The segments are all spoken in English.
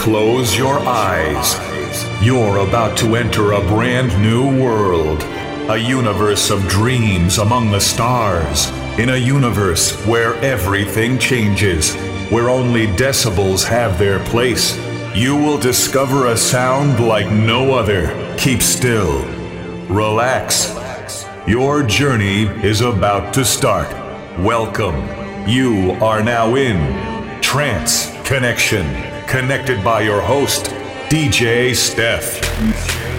close your eyes. You're about to enter a brand new world. A universe of dreams among the stars. In a universe where everything changes. Where only decibels have their place. You will discover a sound like no other. Keep still. Relax. Your journey is about to start. Welcome. You are now in Trance Connection, connected by your host, DJ Steph.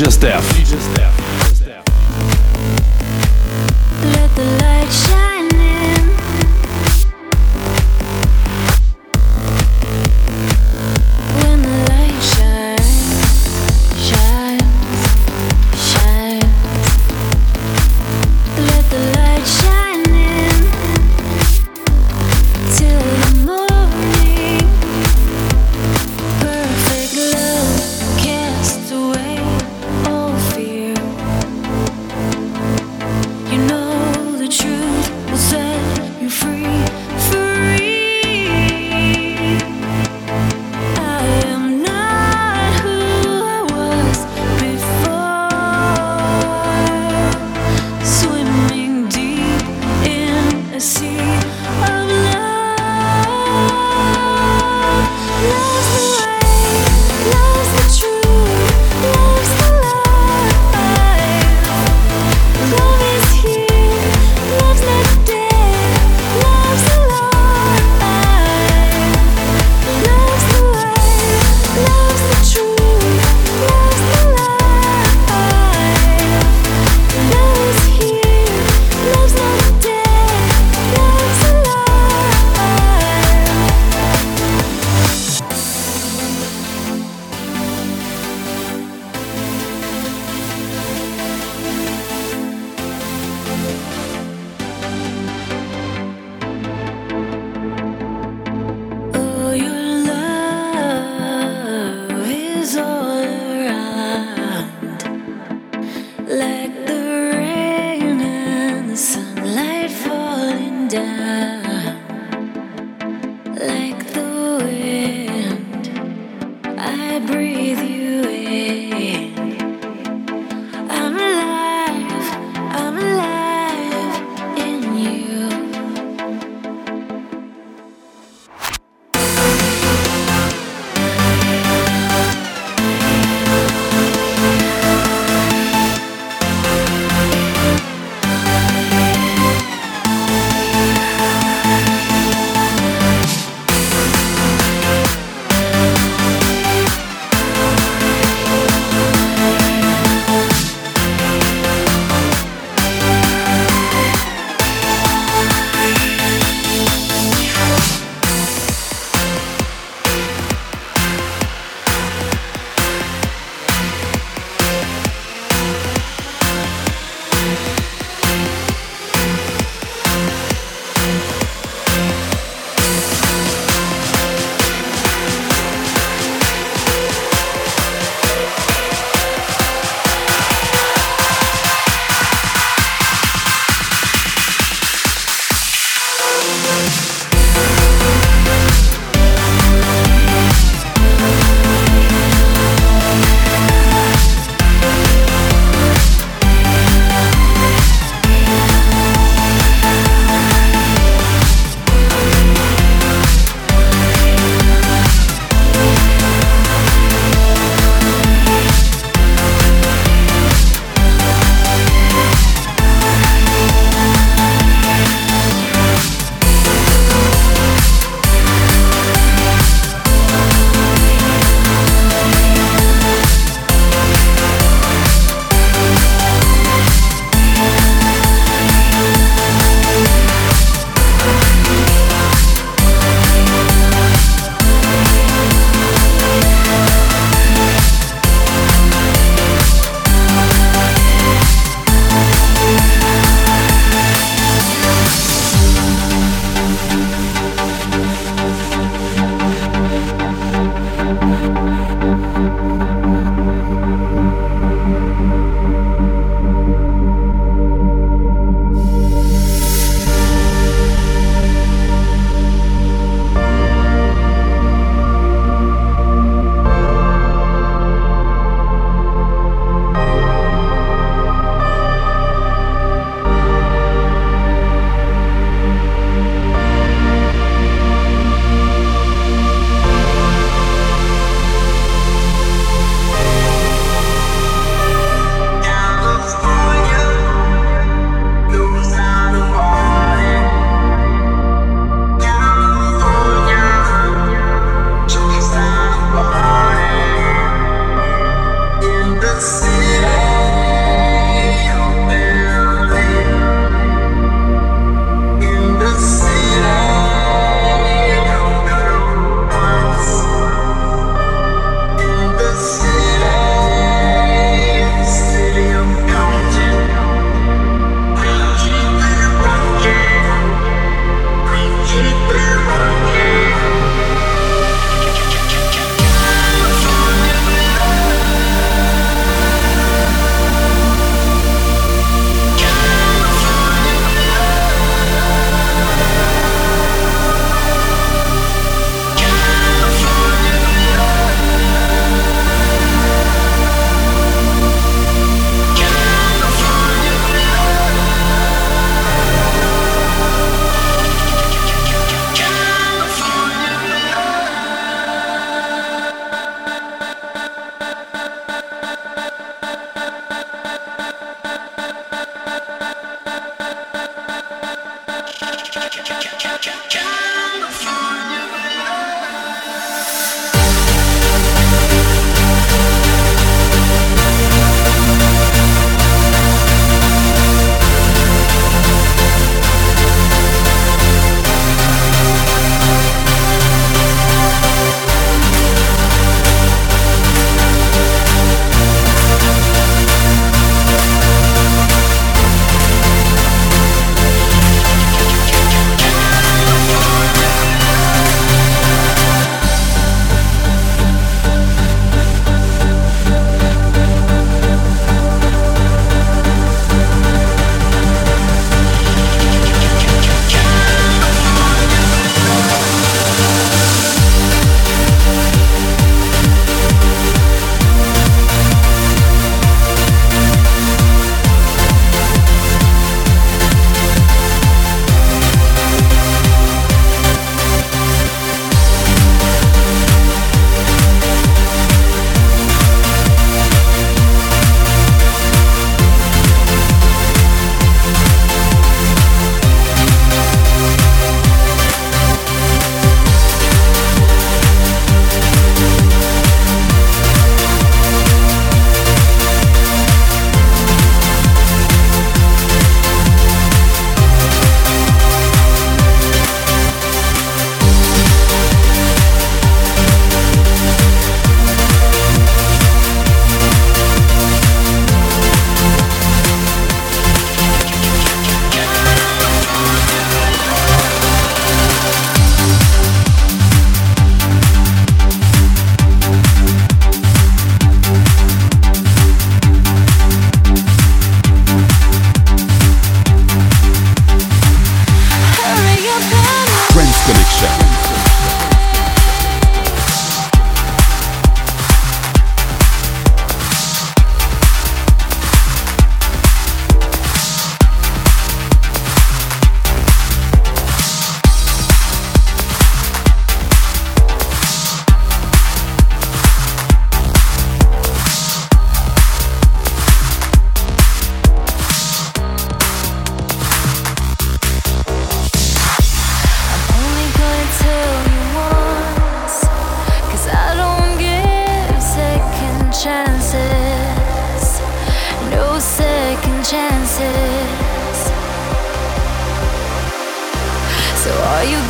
DJ Steph.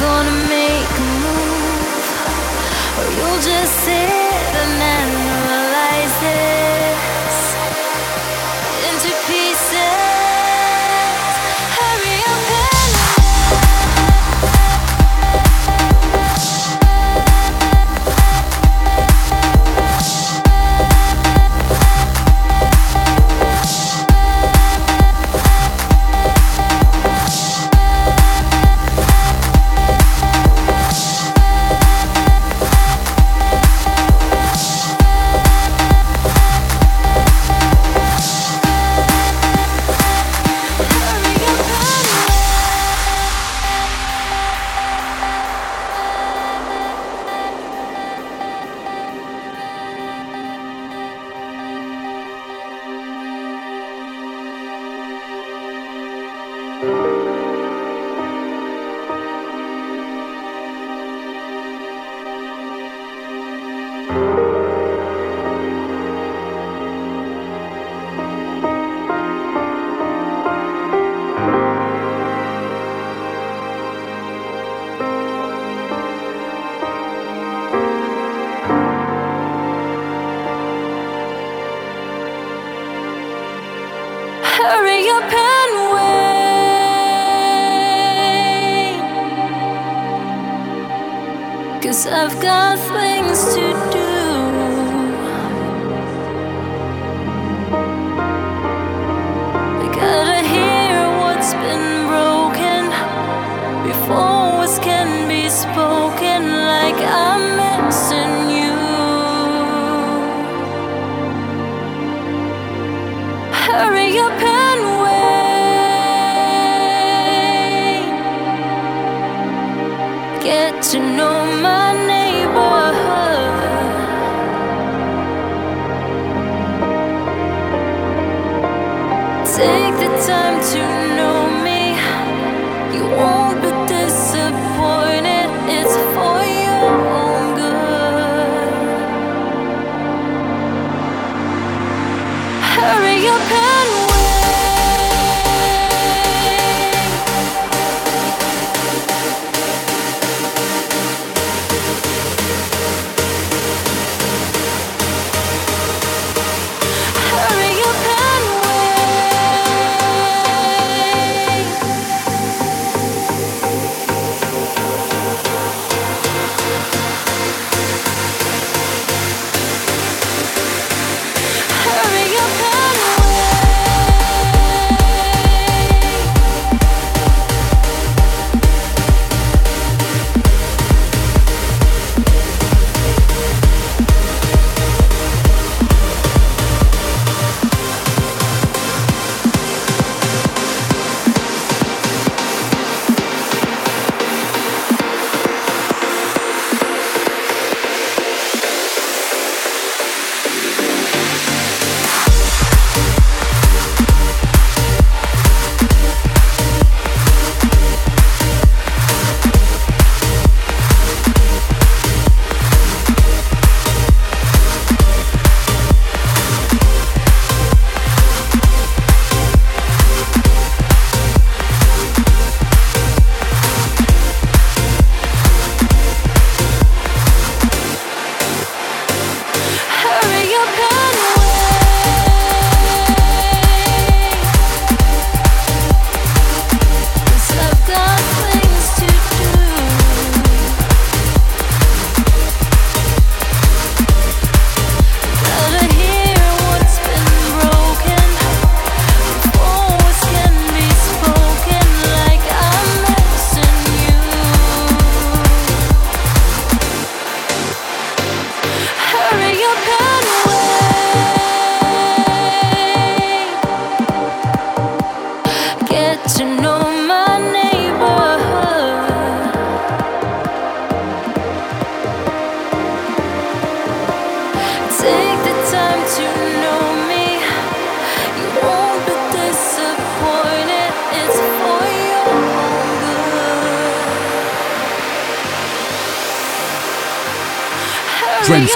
Gonna make a move? Or you'll just sit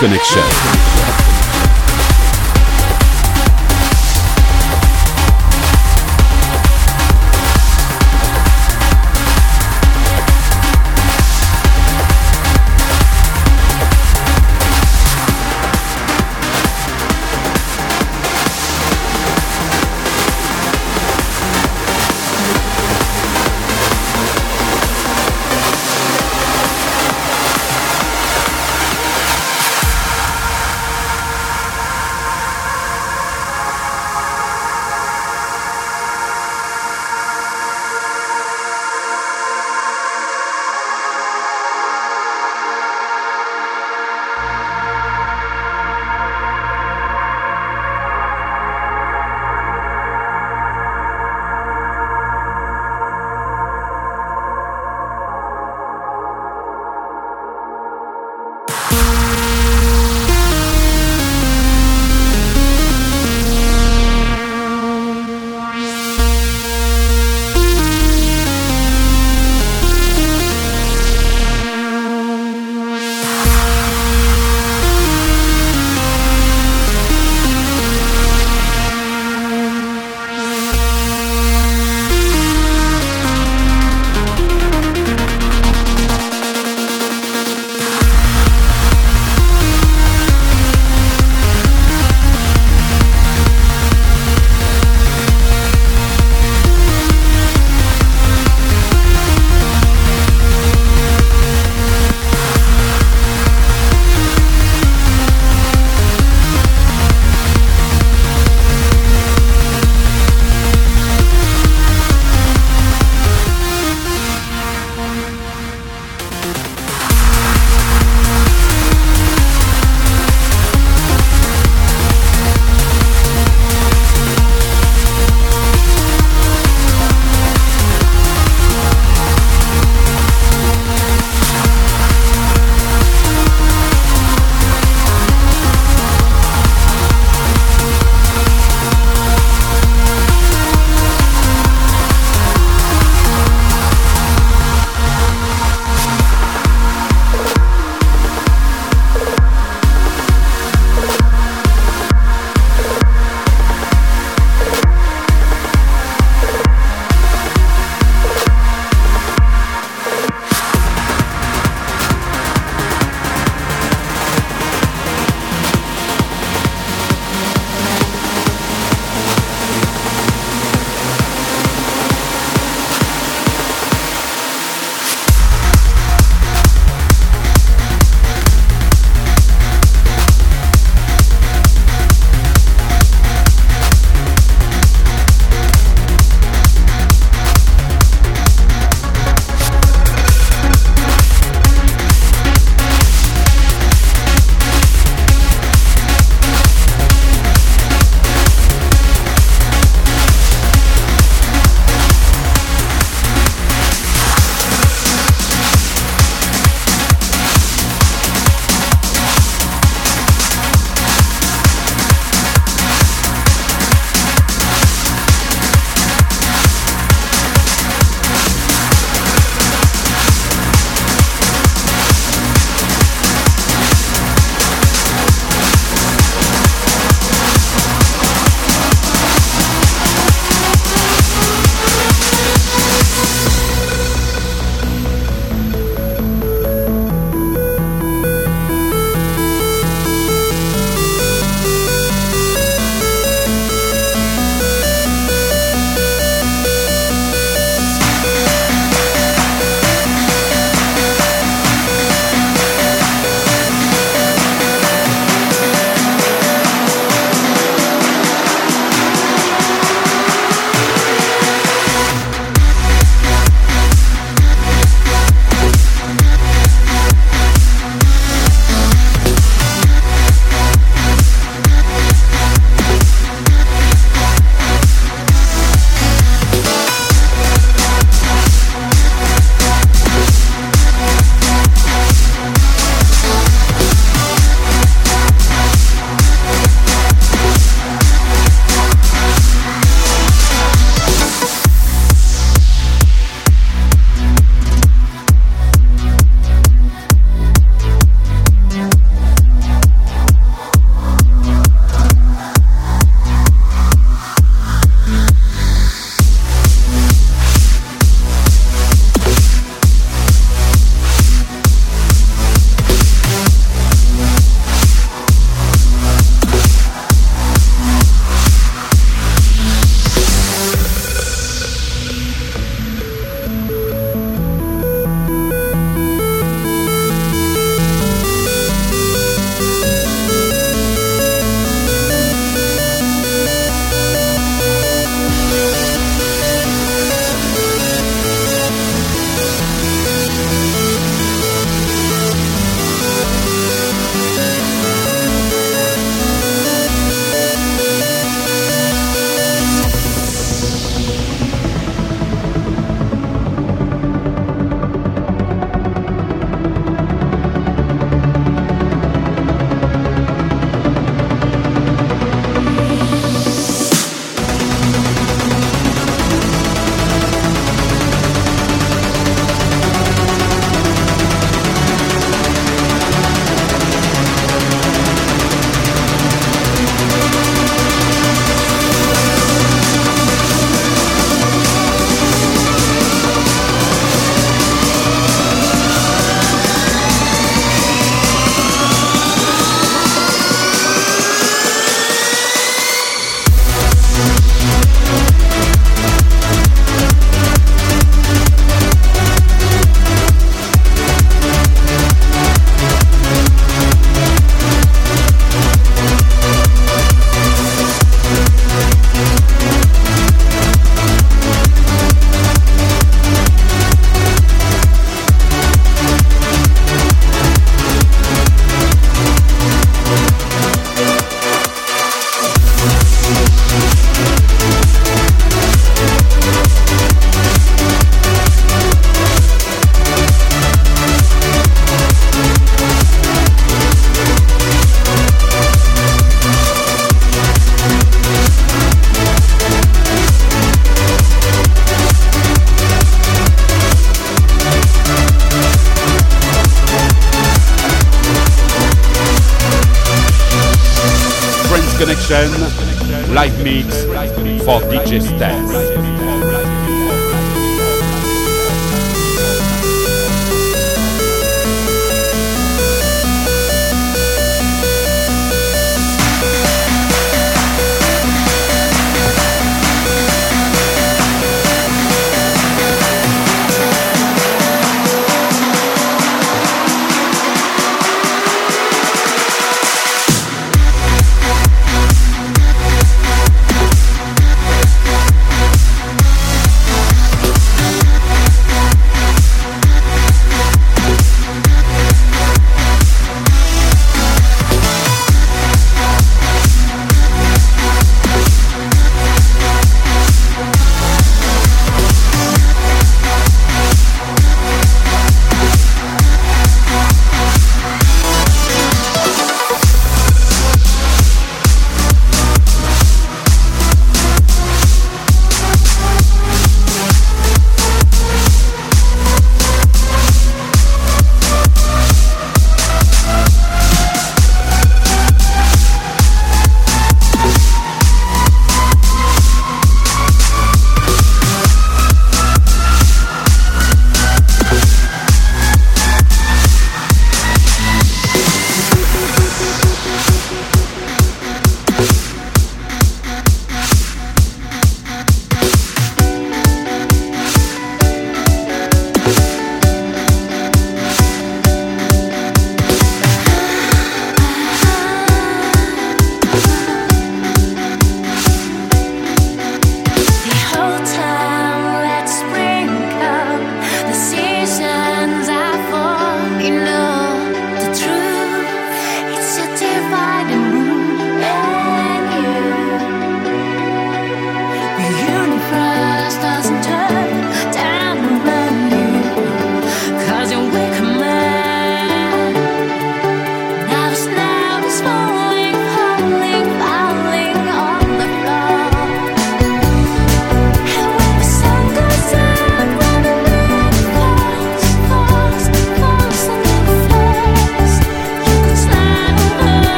Connection.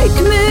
Take me